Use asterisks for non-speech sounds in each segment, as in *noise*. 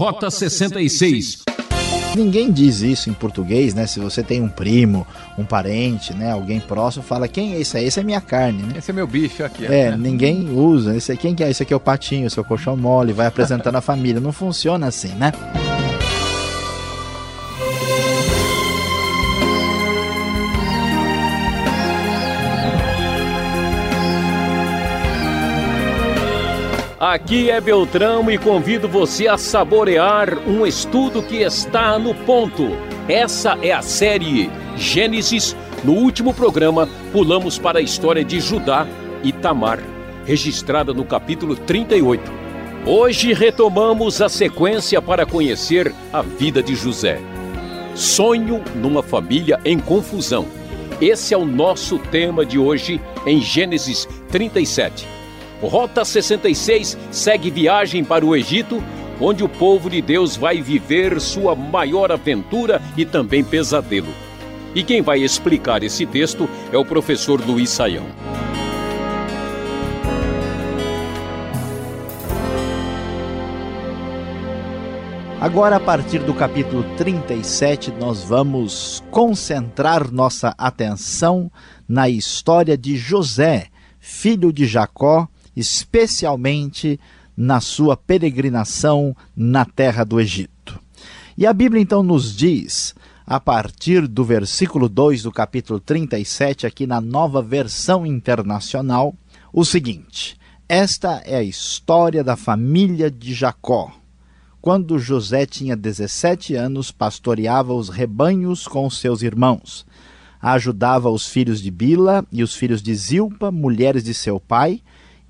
Rota 66. Ninguém diz isso em português, né? Se você tem um primo, um parente, né? Alguém próximo, fala quem é esse aí? Esse é minha carne, né? Esse é meu bicho aqui. É, né? ninguém usa. Esse, quem que é? Esse aqui é o patinho, seu colchão mole, vai apresentando a família. Não funciona assim, né? Aqui é Beltrão e convido você a saborear um estudo que está no ponto. Essa é a série Gênesis. No último programa, pulamos para a história de Judá e Tamar, registrada no capítulo 38. Hoje retomamos a sequência para conhecer a vida de José. Sonho numa família em confusão. Esse é o nosso tema de hoje em Gênesis 37. Rota 66 segue viagem para o Egito, onde o povo de Deus vai viver sua maior aventura e também pesadelo. E quem vai explicar esse texto é o professor Luiz Saião. Agora, a partir do capítulo 37, nós vamos concentrar nossa atenção na história de José, filho de Jacó, especialmente na sua peregrinação na terra do Egito. E a Bíblia então nos diz, a partir do versículo 2 do capítulo 37, aqui na nova versão internacional, o seguinte: Esta é a história da família de Jacó. Quando José tinha 17 anos, pastoreava os rebanhos com seus irmãos. Ajudava os filhos de Bila e os filhos de Zilpa, mulheres de seu pai,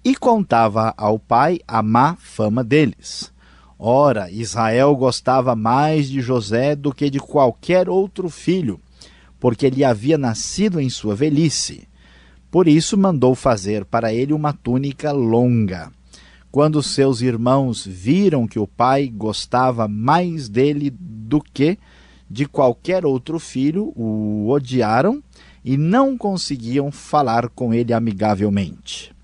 e contava ao pai a má fama deles. Ora, Israel gostava mais de José do que de qualquer outro filho, porque ele havia nascido em sua velhice. Por isso mandou fazer para ele uma túnica longa. Quando seus irmãos viram que o pai gostava mais dele do que de qualquer outro filho, o odiaram e não conseguiam falar com ele amigavelmente.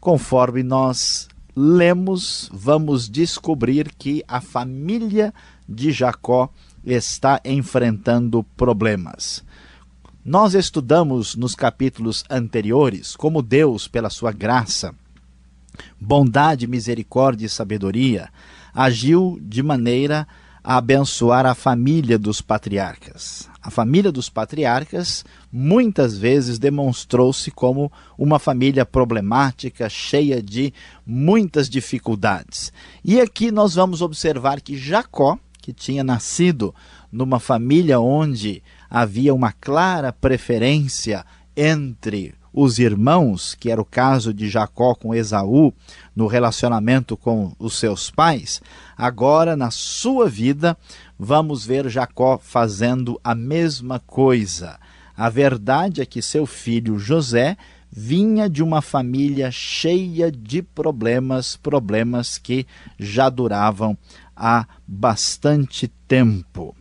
Conforme nós lemos, vamos descobrir que a família de Jacó está enfrentando problemas. Nós estudamos nos capítulos anteriores como Deus, pela sua graça, bondade, misericórdia e sabedoria, agiu de maneira a abençoar a família dos patriarcas. A família dos patriarcas muitas vezes demonstrou-se como uma família problemática, cheia de muitas dificuldades. E aqui nós vamos observar que Jacó, que tinha nascido numa família onde havia uma clara preferência entre os irmãos, que era o caso de Jacó com Esaú no relacionamento com os seus pais, agora na sua vida vamos ver Jacó fazendo a mesma coisa. A verdade é que seu filho José vinha de uma família cheia de problemas, problemas que já duravam há bastante tempo.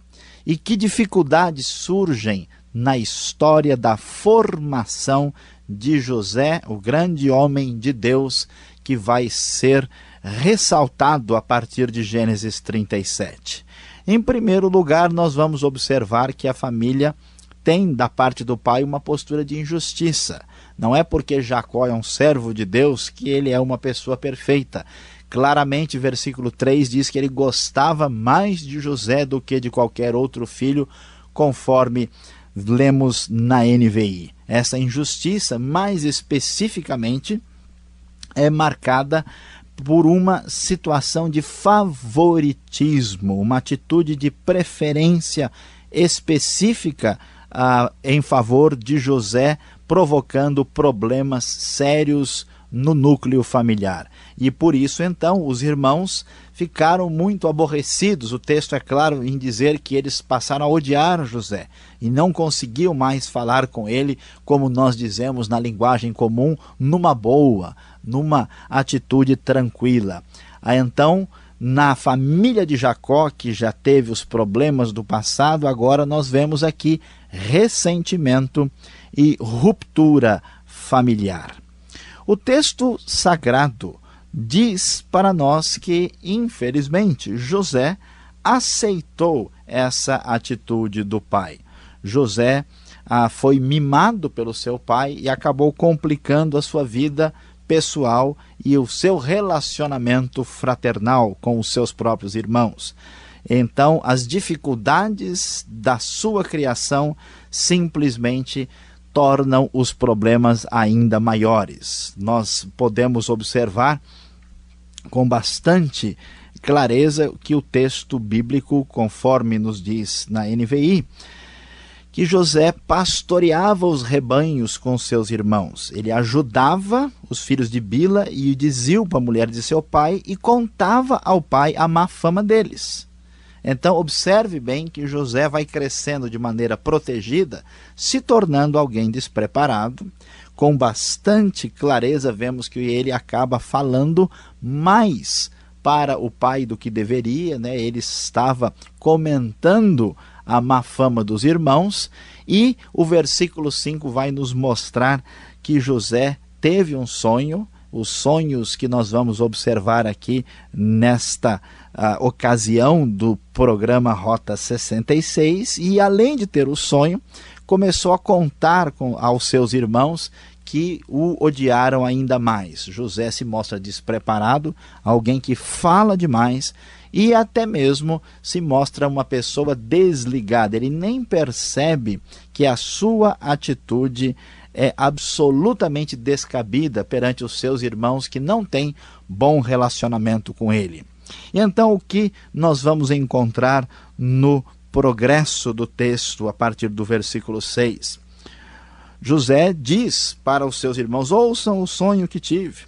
E que dificuldades surgem na história da formação de José, o grande homem de Deus que vai ser ressaltado a partir de Gênesis 37. Em primeiro lugar, nós vamos observar que a família tem da parte do pai uma postura de injustiça. Não é porque Jacó é um servo de Deus que ele é uma pessoa perfeita. Claramente, versículo 3 diz que ele gostava mais de José do que de qualquer outro filho, conforme lemos na NVI. Essa injustiça, mais especificamente, é marcada por uma situação de favoritismo, uma atitude de preferência específica ah, em favor de José, provocando problemas sérios no núcleo familiar. E por isso, então, os irmãos ficaram muito aborrecidos. O texto é claro em dizer que eles passaram a odiar José e não conseguiam mais falar com ele, como nós dizemos na linguagem comum, numa boa, numa atitude tranquila. Aí, então, na família de Jacó, que já teve os problemas do passado, agora nós vemos aqui ressentimento e ruptura familiar. O texto sagrado diz para nós que, infelizmente, José aceitou essa atitude do pai. José ah, foi mimado pelo seu pai e acabou complicando a sua vida pessoal e o seu relacionamento fraternal com os seus próprios irmãos. Então, as dificuldades da sua criação simplesmente tornam os problemas ainda maiores. Nós podemos observar com bastante clareza que o texto bíblico, conforme nos diz na NVI, que José pastoreava os rebanhos com seus irmãos. Ele ajudava os filhos de Bila e de Zilpa, mulher de seu pai, e contava ao pai a má fama deles. Então, observe bem que José vai crescendo de maneira protegida, se tornando alguém despreparado. Com bastante clareza, vemos que ele acaba falando mais para o pai do que deveria, né? ele estava comentando a má fama dos irmãos, e o versículo 5 vai nos mostrar que José teve um sonho, os sonhos que nós vamos observar aqui nesta uh, ocasião do programa Rota 66, e além de ter o sonho, começou a contar com, aos seus irmãos que o odiaram ainda mais. José se mostra despreparado, alguém que fala demais e até mesmo se mostra uma pessoa desligada. Ele nem percebe que a sua atitude é absolutamente descabida perante os seus irmãos que não têm bom relacionamento com ele. E então o que nós vamos encontrar no progresso do texto a partir do versículo 6? José diz para os seus irmãos: Ouçam o sonho que tive.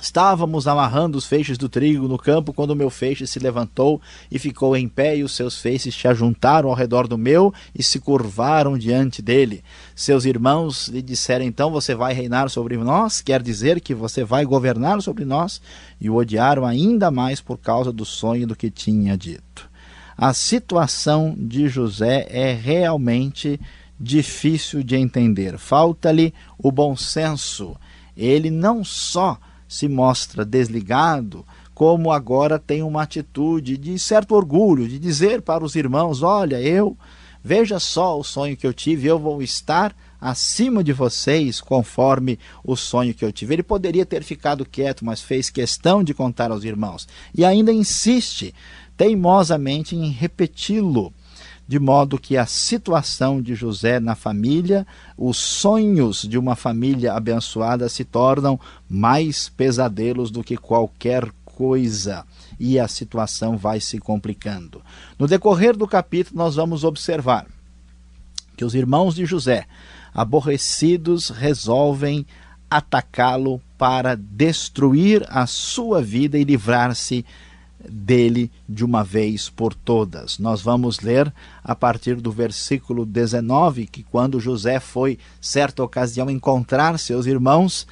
Estávamos amarrando os feixes do trigo no campo quando o meu feixe se levantou e ficou em pé, e os seus feixes se ajuntaram ao redor do meu e se curvaram diante dele. Seus irmãos lhe disseram: Então você vai reinar sobre nós? Quer dizer que você vai governar sobre nós? E o odiaram ainda mais por causa do sonho do que tinha dito. A situação de José é realmente difícil de entender. Falta-lhe o bom senso. Ele não só se mostra desligado, como agora tem uma atitude de certo orgulho, de dizer para os irmãos: Olha, eu, veja só o sonho que eu tive, eu vou estar acima de vocês, conforme o sonho que eu tive. Ele poderia ter ficado quieto, mas fez questão de contar aos irmãos. E ainda insiste teimosamente em repeti-lo de modo que a situação de José na família, os sonhos de uma família abençoada se tornam mais pesadelos do que qualquer coisa. E a situação vai se complicando. No decorrer do capítulo, nós vamos observar que os irmãos de José, aborrecidos, resolvem atacá-lo para destruir a sua vida e livrar-se dele de uma vez por todas. Nós vamos ler a partir do versículo 19 que quando José foi certa ocasião encontrar seus irmãos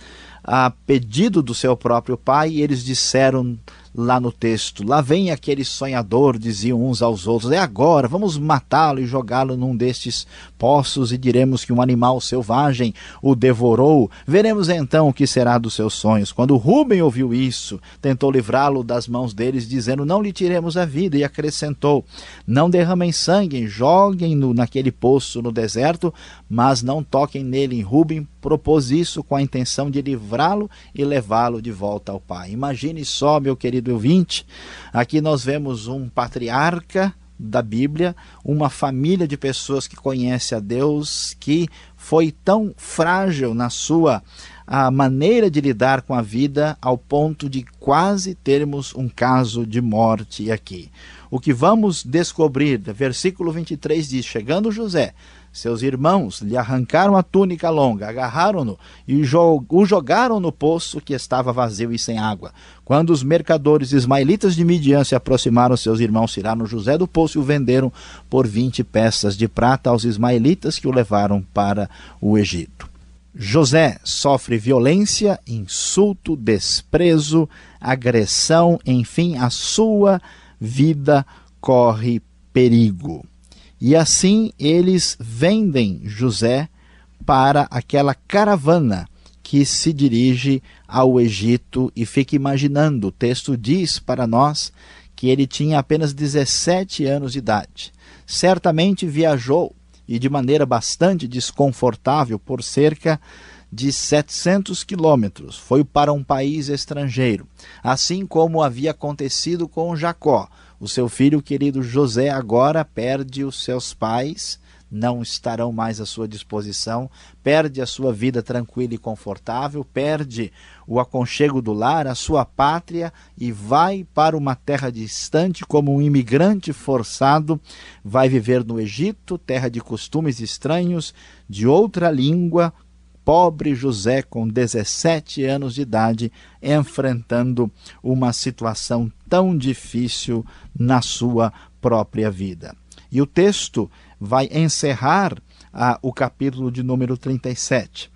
a pedido do seu próprio pai, eles disseram lá no texto. Lá vem aquele sonhador, diziam uns aos outros. É agora, vamos matá-lo e jogá-lo num destes poços e diremos que um animal selvagem o devorou. Veremos então o que será dos seus sonhos. Quando Rubem ouviu isso, tentou livrá-lo das mãos deles, dizendo: Não lhe tiremos a vida, e acrescentou: Não derramem sangue, joguem-no naquele poço no deserto, mas não toquem nele. Em Rubem propôs isso com a intenção de livrá-lo e levá-lo de volta ao pai. Imagine só, meu querido ouvinte, aqui nós vemos um patriarca da Bíblia, uma família de pessoas que conhece a Deus, que foi tão frágil na sua a maneira de lidar com a vida ao ponto de quase termos um caso de morte aqui. O que vamos descobrir, versículo 23 diz: Chegando José, seus irmãos lhe arrancaram a túnica longa, agarraram-no e o jogaram no poço que estava vazio e sem água. Quando os mercadores ismaelitas de Midian se aproximaram, seus irmãos tiraram José do poço e o venderam por vinte peças de prata aos ismaelitas que o levaram para o Egito. José sofre violência, insulto, desprezo, agressão, enfim, a sua vida corre perigo. E assim eles vendem José para aquela caravana que se dirige ao Egito e fica imaginando. O texto diz para nós que ele tinha apenas 17 anos de idade. Certamente viajou e de maneira bastante desconfortável por cerca de 700 quilômetros. Foi para um país estrangeiro, assim como havia acontecido com Jacó. O seu filho querido José agora perde os seus pais não estarão mais à sua disposição, perde a sua vida tranquila e confortável, perde o aconchego do lar, a sua pátria e vai para uma terra distante como um imigrante forçado, vai viver no Egito, terra de costumes estranhos, de outra língua, pobre José, com 17 anos de idade, enfrentando uma situação tão difícil na sua própria vida. E o texto vai encerrar ah, o capítulo de número 37,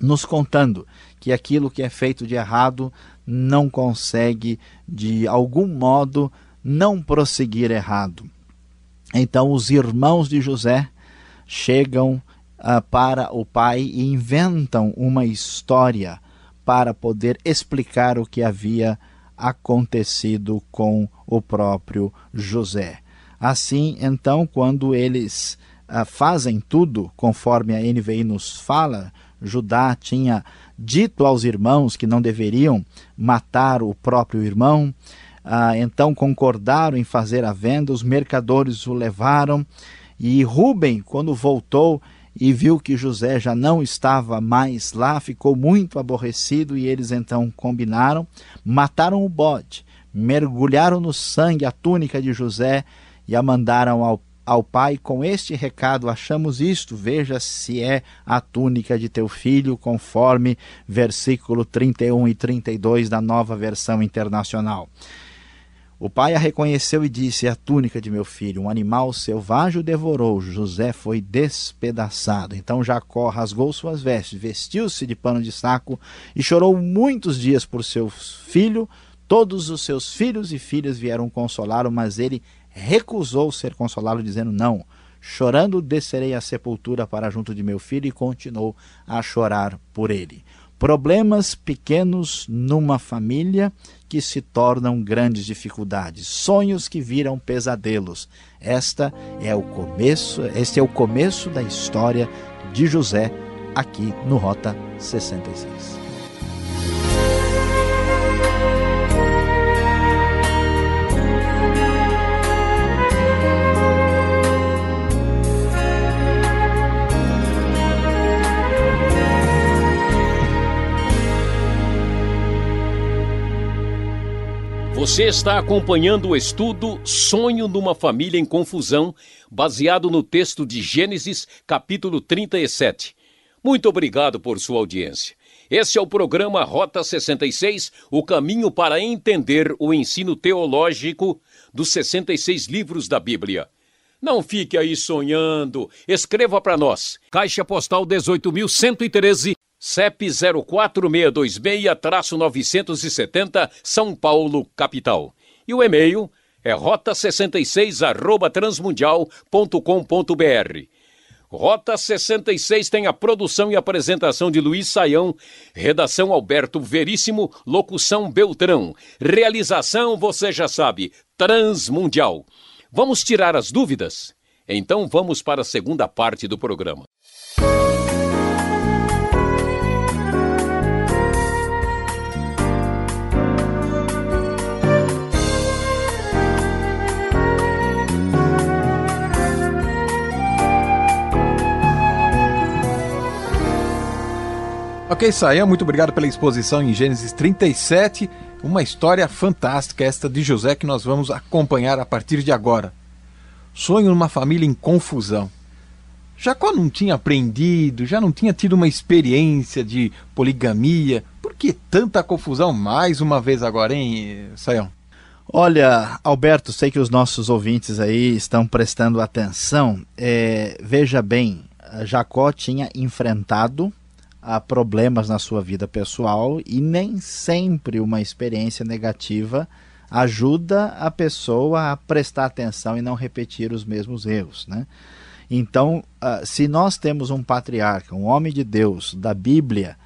nos contando que aquilo que é feito de errado não consegue, de algum modo, não prosseguir errado. Então, os irmãos de José chegam ah, para o pai e inventam uma história para poder explicar o que havia acontecido com o próprio José. Assim, então, quando eles ah, fazem tudo conforme a NVI nos fala, Judá tinha dito aos irmãos que não deveriam matar o próprio irmão, ah, então concordaram em fazer a venda, os mercadores o levaram, e Rubem, quando voltou e viu que José já não estava mais lá, ficou muito aborrecido e eles então combinaram, mataram o bode, mergulharam no sangue a túnica de José e a mandaram ao, ao pai com este recado: Achamos isto, veja se é a túnica de teu filho, conforme versículo 31 e 32 da nova versão internacional. O pai a reconheceu e disse: É a túnica de meu filho. Um animal selvagem o devorou. José foi despedaçado. Então Jacó rasgou suas vestes, vestiu-se de pano de saco e chorou muitos dias por seu filho. Todos os seus filhos e filhas vieram consolá-lo, mas ele recusou ser consolado, dizendo: Não, chorando descerei à sepultura para junto de meu filho, e continuou a chorar por ele. Problemas pequenos numa família que se tornam grandes dificuldades, sonhos que viram pesadelos. Esta é o começo, este é o começo da história de José aqui no Rota 66. Você está acompanhando o estudo Sonho numa Família em Confusão, baseado no texto de Gênesis, capítulo 37. Muito obrigado por sua audiência. Esse é o programa Rota 66, o caminho para entender o ensino teológico dos 66 livros da Bíblia. Não fique aí sonhando. Escreva para nós. Caixa Postal 18.113, CEP 04626-970, São Paulo, capital. E o e-mail é rota66@transmundial.com.br. Rota 66 tem a produção e apresentação de Luiz Saião, redação Alberto Veríssimo, locução Beltrão, realização você já sabe, Transmundial. Vamos tirar as dúvidas? Então vamos para a segunda parte do programa. Ok, Saia, muito obrigado pela exposição em Gênesis 37. Uma história fantástica esta de José que nós vamos acompanhar a partir de agora. Sonho numa família em confusão. Jacó não tinha aprendido, já não tinha tido uma experiência de poligamia. Por que tanta confusão mais uma vez agora, hein, Saião? Olha, Alberto, sei que os nossos ouvintes aí estão prestando atenção. É, veja bem, Jacó tinha enfrentado a problemas na sua vida pessoal e nem sempre uma experiência negativa ajuda a pessoa a prestar atenção e não repetir os mesmos erros, né? Então, uh, se nós temos um patriarca, um homem de Deus da Bíblia,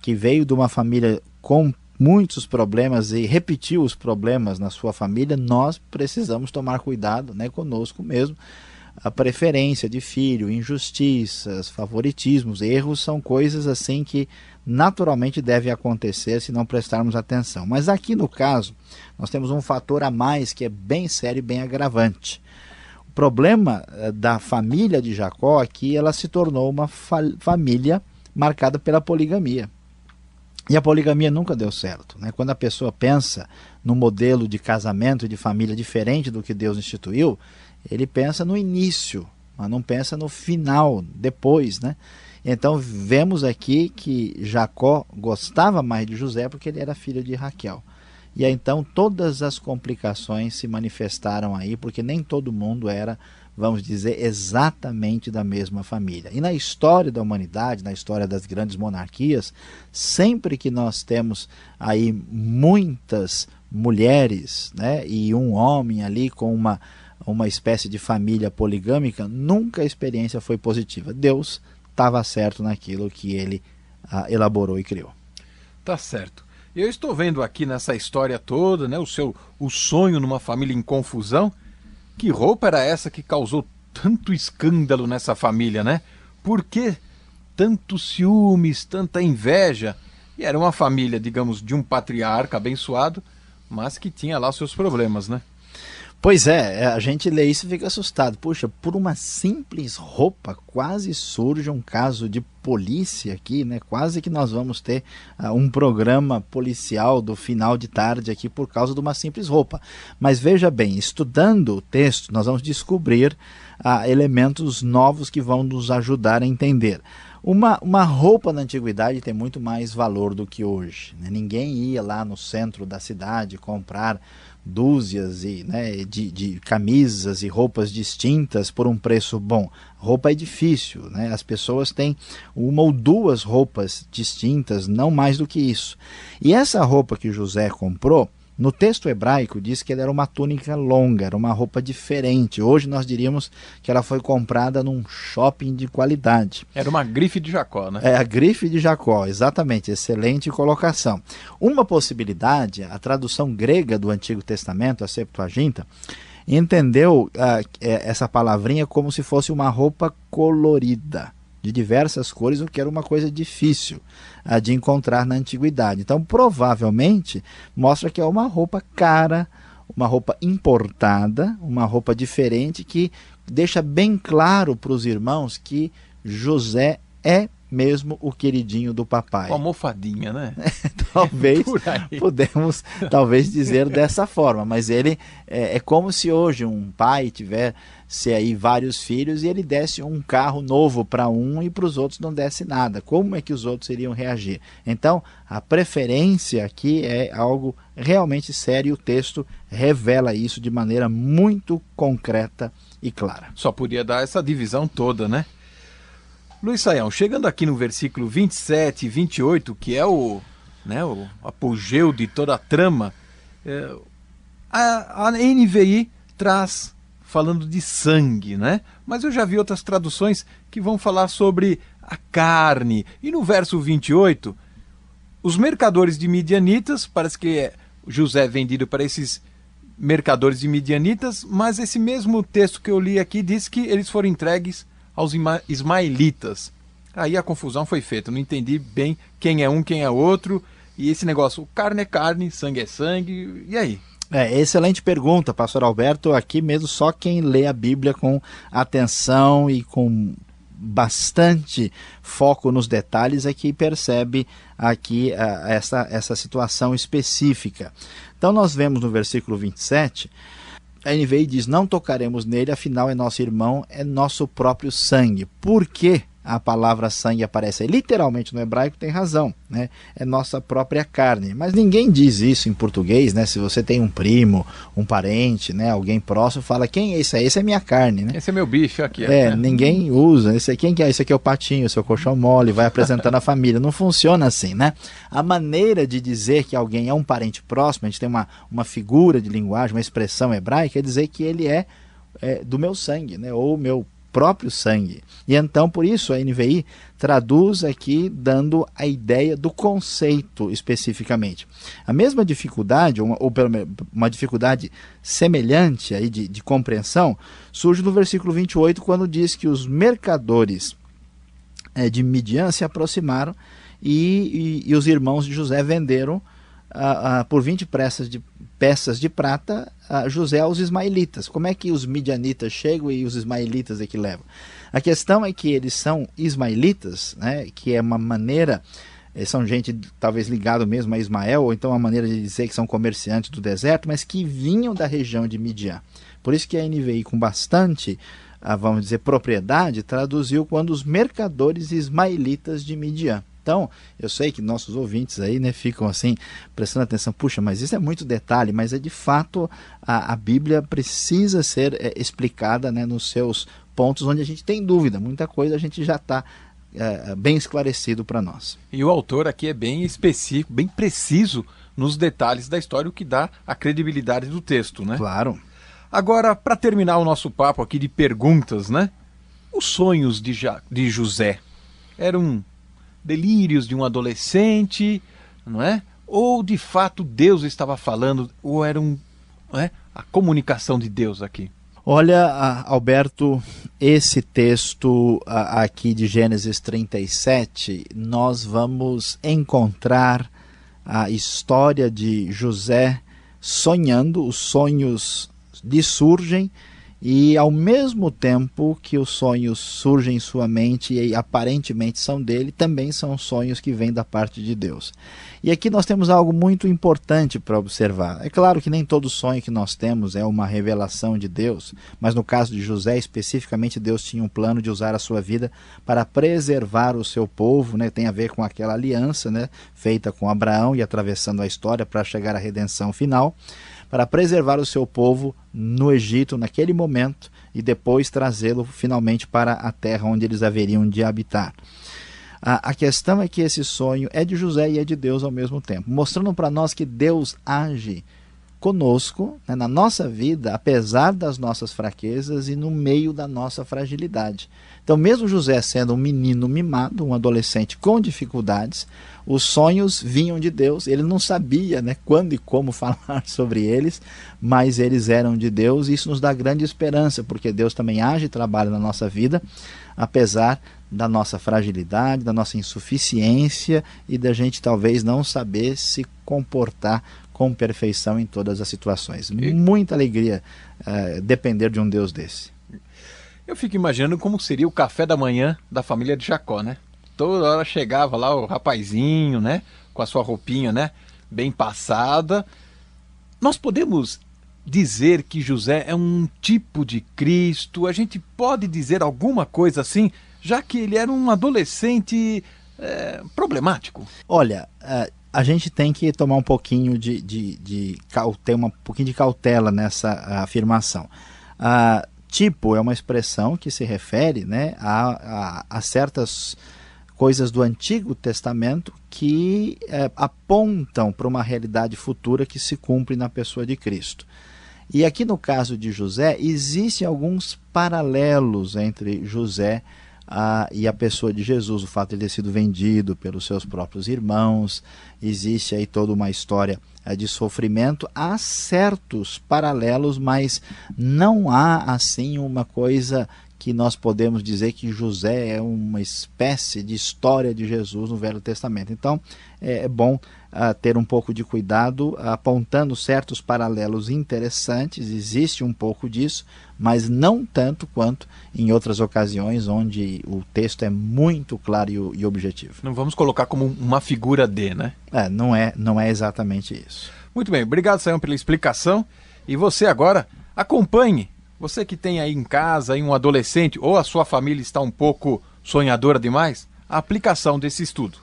que veio de uma família com muitos problemas e repetiu os problemas na sua família, nós precisamos tomar cuidado né, conosco mesmo. A preferência de filho, injustiças, favoritismos, erros são coisas assim que naturalmente devem acontecer se não prestarmos atenção. Mas aqui no caso, nós temos um fator a mais que é bem sério e bem agravante. O problema eh, da família de Jacó aqui, ela se tornou uma fa família marcada pela poligamia. E a poligamia nunca deu certo. Né? Quando a pessoa pensa no modelo de casamento e de família diferente do que Deus instituiu, ele pensa no início, mas não pensa no final, depois. Né? Então vemos aqui que Jacó gostava mais de José porque ele era filho de Raquel. E aí, então todas as complicações se manifestaram aí, porque nem todo mundo era vamos dizer, exatamente da mesma família. E na história da humanidade, na história das grandes monarquias, sempre que nós temos aí muitas mulheres né, e um homem ali com uma, uma espécie de família poligâmica, nunca a experiência foi positiva. Deus estava certo naquilo que ele ah, elaborou e criou. Tá certo. Eu estou vendo aqui nessa história toda, né, o seu o sonho numa família em confusão. Que roupa era essa que causou tanto escândalo nessa família, né? Por que tantos ciúmes, tanta inveja? E era uma família, digamos, de um patriarca abençoado, mas que tinha lá seus problemas, né? Pois é, é, a gente lê isso e fica assustado. Puxa, por uma simples roupa quase surge um caso de polícia aqui, né? Quase que nós vamos ter uh, um programa policial do final de tarde aqui por causa de uma simples roupa. Mas veja bem, estudando o texto, nós vamos descobrir uh, elementos novos que vão nos ajudar a entender. Uma, uma roupa na antiguidade tem muito mais valor do que hoje. Né? Ninguém ia lá no centro da cidade comprar dúzias e, né, de, de camisas e roupas distintas por um preço bom. Roupa é difícil, né? as pessoas têm uma ou duas roupas distintas, não mais do que isso. E essa roupa que José comprou, no texto hebraico diz que ela era uma túnica longa, era uma roupa diferente. Hoje nós diríamos que ela foi comprada num shopping de qualidade. Era uma grife de Jacó, né? É a grife de Jacó, exatamente, excelente colocação. Uma possibilidade, a tradução grega do Antigo Testamento, a Septuaginta, entendeu uh, essa palavrinha como se fosse uma roupa colorida de diversas cores, o que era uma coisa difícil uh, de encontrar na antiguidade. Então, provavelmente, mostra que é uma roupa cara, uma roupa importada, uma roupa diferente que deixa bem claro para os irmãos que José é mesmo o queridinho do papai. Uma almofadinha, né? *laughs* talvez *laughs* podemos talvez dizer dessa forma, mas ele é, é, como se hoje um pai tivesse aí vários filhos e ele desse um carro novo para um e para os outros não desse nada. Como é que os outros iriam reagir? Então, a preferência aqui é algo realmente sério e o texto revela isso de maneira muito concreta e clara. Só podia dar essa divisão toda, né? Luiz Saião, chegando aqui no versículo 27 e 28, que é o, né, o apogeu de toda a trama, é, a, a NVI traz falando de sangue, né? Mas eu já vi outras traduções que vão falar sobre a carne. E no verso 28, os mercadores de midianitas, parece que é José vendido para esses mercadores de midianitas, mas esse mesmo texto que eu li aqui diz que eles foram entregues aos ismaelitas. Aí a confusão foi feita, não entendi bem quem é um, quem é outro, e esse negócio, carne é carne, sangue é sangue, e aí? É, excelente pergunta, pastor Alberto. Aqui mesmo só quem lê a Bíblia com atenção e com bastante foco nos detalhes é que percebe aqui essa, essa situação específica. Então nós vemos no versículo 27 a NVI diz: Não tocaremos nele, afinal é nosso irmão, é nosso próprio sangue. Por quê? A palavra sangue aparece literalmente no hebraico, tem razão, né? É nossa própria carne. Mas ninguém diz isso em português, né? Se você tem um primo, um parente, né? Alguém próximo, fala, quem é esse aí? Esse é minha carne, né? Esse é meu bicho aqui. É, né? ninguém usa. Esse, quem que é? Esse aqui é o patinho, o seu colchão mole, vai apresentando a família. Não funciona assim, né? A maneira de dizer que alguém é um parente próximo, a gente tem uma, uma figura de linguagem, uma expressão hebraica, é dizer que ele é, é do meu sangue, né? Ou meu próprio sangue. E então, por isso, a NVI traduz aqui dando a ideia do conceito especificamente. A mesma dificuldade, ou, ou uma dificuldade semelhante aí de, de compreensão, surge no versículo 28, quando diz que os mercadores é, de Midian se aproximaram e, e, e, os irmãos de José venderam uh, uh, por 20 peças de, peças de prata uh, José aos ismaelitas. Como é que os midianitas chegam e os ismaelitas é que levam? A questão é que eles são ismaelitas, né, que é uma maneira eh, são gente talvez ligado mesmo a Ismael, ou então uma maneira de dizer que são comerciantes do deserto, mas que vinham da região de Midian. Por isso que a NVI, com bastante a, vamos dizer, propriedade, traduziu quando os mercadores ismaelitas de Midian. Então, eu sei que nossos ouvintes aí né, ficam assim, prestando atenção, puxa, mas isso é muito detalhe, mas é de fato a, a Bíblia precisa ser é, explicada né, nos seus pontos onde a gente tem dúvida. Muita coisa a gente já está é, bem esclarecido para nós. E o autor aqui é bem específico, bem preciso nos detalhes da história, o que dá a credibilidade do texto, né? Claro. Agora, para terminar o nosso papo aqui de perguntas, né? Os sonhos de, ja de José eram delírios de um adolescente, não é? Ou de fato Deus estava falando, ou era um, é? a comunicação de Deus aqui? Olha, Alberto, esse texto aqui de Gênesis 37, nós vamos encontrar a história de José sonhando, os sonhos lhe surgem e ao mesmo tempo que os sonhos surgem em sua mente e aparentemente são dele, também são sonhos que vêm da parte de Deus. E aqui nós temos algo muito importante para observar. É claro que nem todo sonho que nós temos é uma revelação de Deus, mas no caso de José, especificamente, Deus tinha um plano de usar a sua vida para preservar o seu povo, né? tem a ver com aquela aliança né? feita com Abraão e atravessando a história para chegar à redenção final para preservar o seu povo no Egito naquele momento e depois trazê-lo finalmente para a terra onde eles haveriam de habitar. A, questão é que esse sonho é de José e é de Deus ao mesmo tempo, mostrando para nós que Deus age conosco, né, na nossa vida, apesar das nossas fraquezas e no meio da nossa fragilidade. Então, mesmo José sendo um menino mimado, um adolescente com dificuldades, os sonhos vinham de Deus. Ele não sabia né, quando e como *laughs* falar sobre eles, mas eles eram de Deus. E isso nos dá grande esperança, porque Deus também age e trabalha na nossa vida, apesar da nossa fragilidade, da nossa insuficiência e da gente talvez não saber se comportar com perfeição em todas as situações. Muita alegria uh, depender de um Deus desse. Eu fico imaginando como seria o café da manhã da família de Jacó, né? Toda hora chegava lá o rapazinho, né? Com a sua roupinha, né? Bem passada. Nós podemos dizer que José é um tipo de Cristo? A gente pode dizer alguma coisa assim, já que ele era um adolescente é, problemático? Olha, uh, a gente tem que tomar um pouquinho de, de, de cautela, um pouquinho de cautela nessa afirmação. Uh, tipo é uma expressão que se refere né, a, a, a certas coisas do Antigo Testamento que é, apontam para uma realidade futura que se cumpre na pessoa de Cristo. E aqui no caso de José, existem alguns paralelos entre José e a, e a pessoa de Jesus, o fato de ter sido vendido pelos seus próprios irmãos, existe aí toda uma história é, de sofrimento. Há certos paralelos, mas não há assim uma coisa que nós podemos dizer que José é uma espécie de história de Jesus no Velho Testamento. Então é, é bom ter um pouco de cuidado, apontando certos paralelos interessantes, existe um pouco disso, mas não tanto quanto em outras ocasiões onde o texto é muito claro e, e objetivo. Não vamos colocar como uma figura de, né? É, não é, não é exatamente isso. Muito bem, obrigado, Sayão, pela explicação. E você agora acompanhe você que tem aí em casa aí um adolescente ou a sua família está um pouco sonhadora demais, a aplicação desse estudo.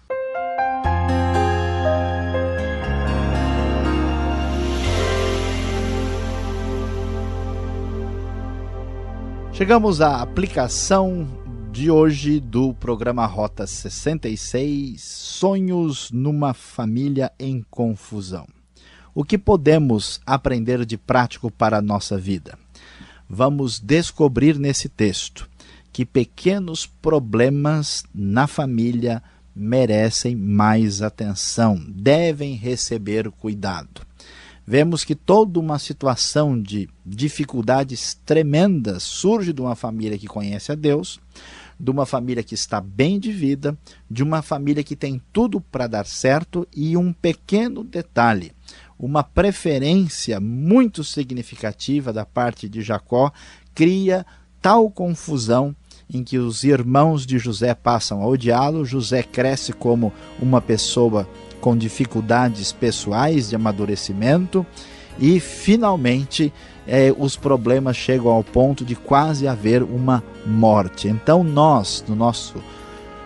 Chegamos à aplicação de hoje do programa Rota 66 Sonhos numa Família em Confusão. O que podemos aprender de prático para a nossa vida? vamos descobrir nesse texto que pequenos problemas na família merecem mais atenção, devem receber cuidado. Vemos que toda uma situação de dificuldades tremendas surge de uma família que conhece a Deus, de uma família que está bem de vida, de uma família que tem tudo para dar certo e um pequeno detalhe, uma preferência muito significativa da parte de Jacó cria tal confusão em que os irmãos de José passam a odiá-lo, José cresce como uma pessoa com dificuldades pessoais de amadurecimento e finalmente eh, os problemas chegam ao ponto de quase haver uma morte. Então nós, no nosso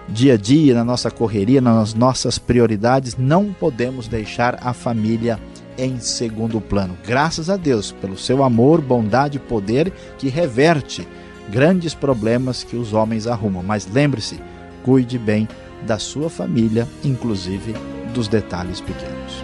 dia a dia, na nossa correria, nas nossas prioridades, não podemos deixar a família em segundo plano. Graças a Deus pelo seu amor, bondade e poder que reverte grandes problemas que os homens arrumam. Mas lembre-se, cuide bem da sua família, inclusive dos detalhes pequenos.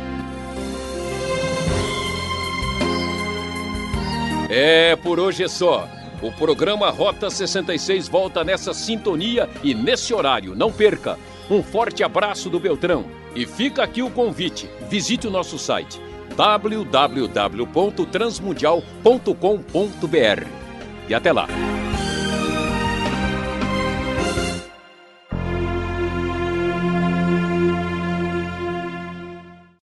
É, por hoje é só. O programa Rota 66 volta nessa sintonia e nesse horário. Não perca. Um forte abraço do Beltrão. E fica aqui o convite. Visite o nosso site www.transmundial.com.br. E até lá.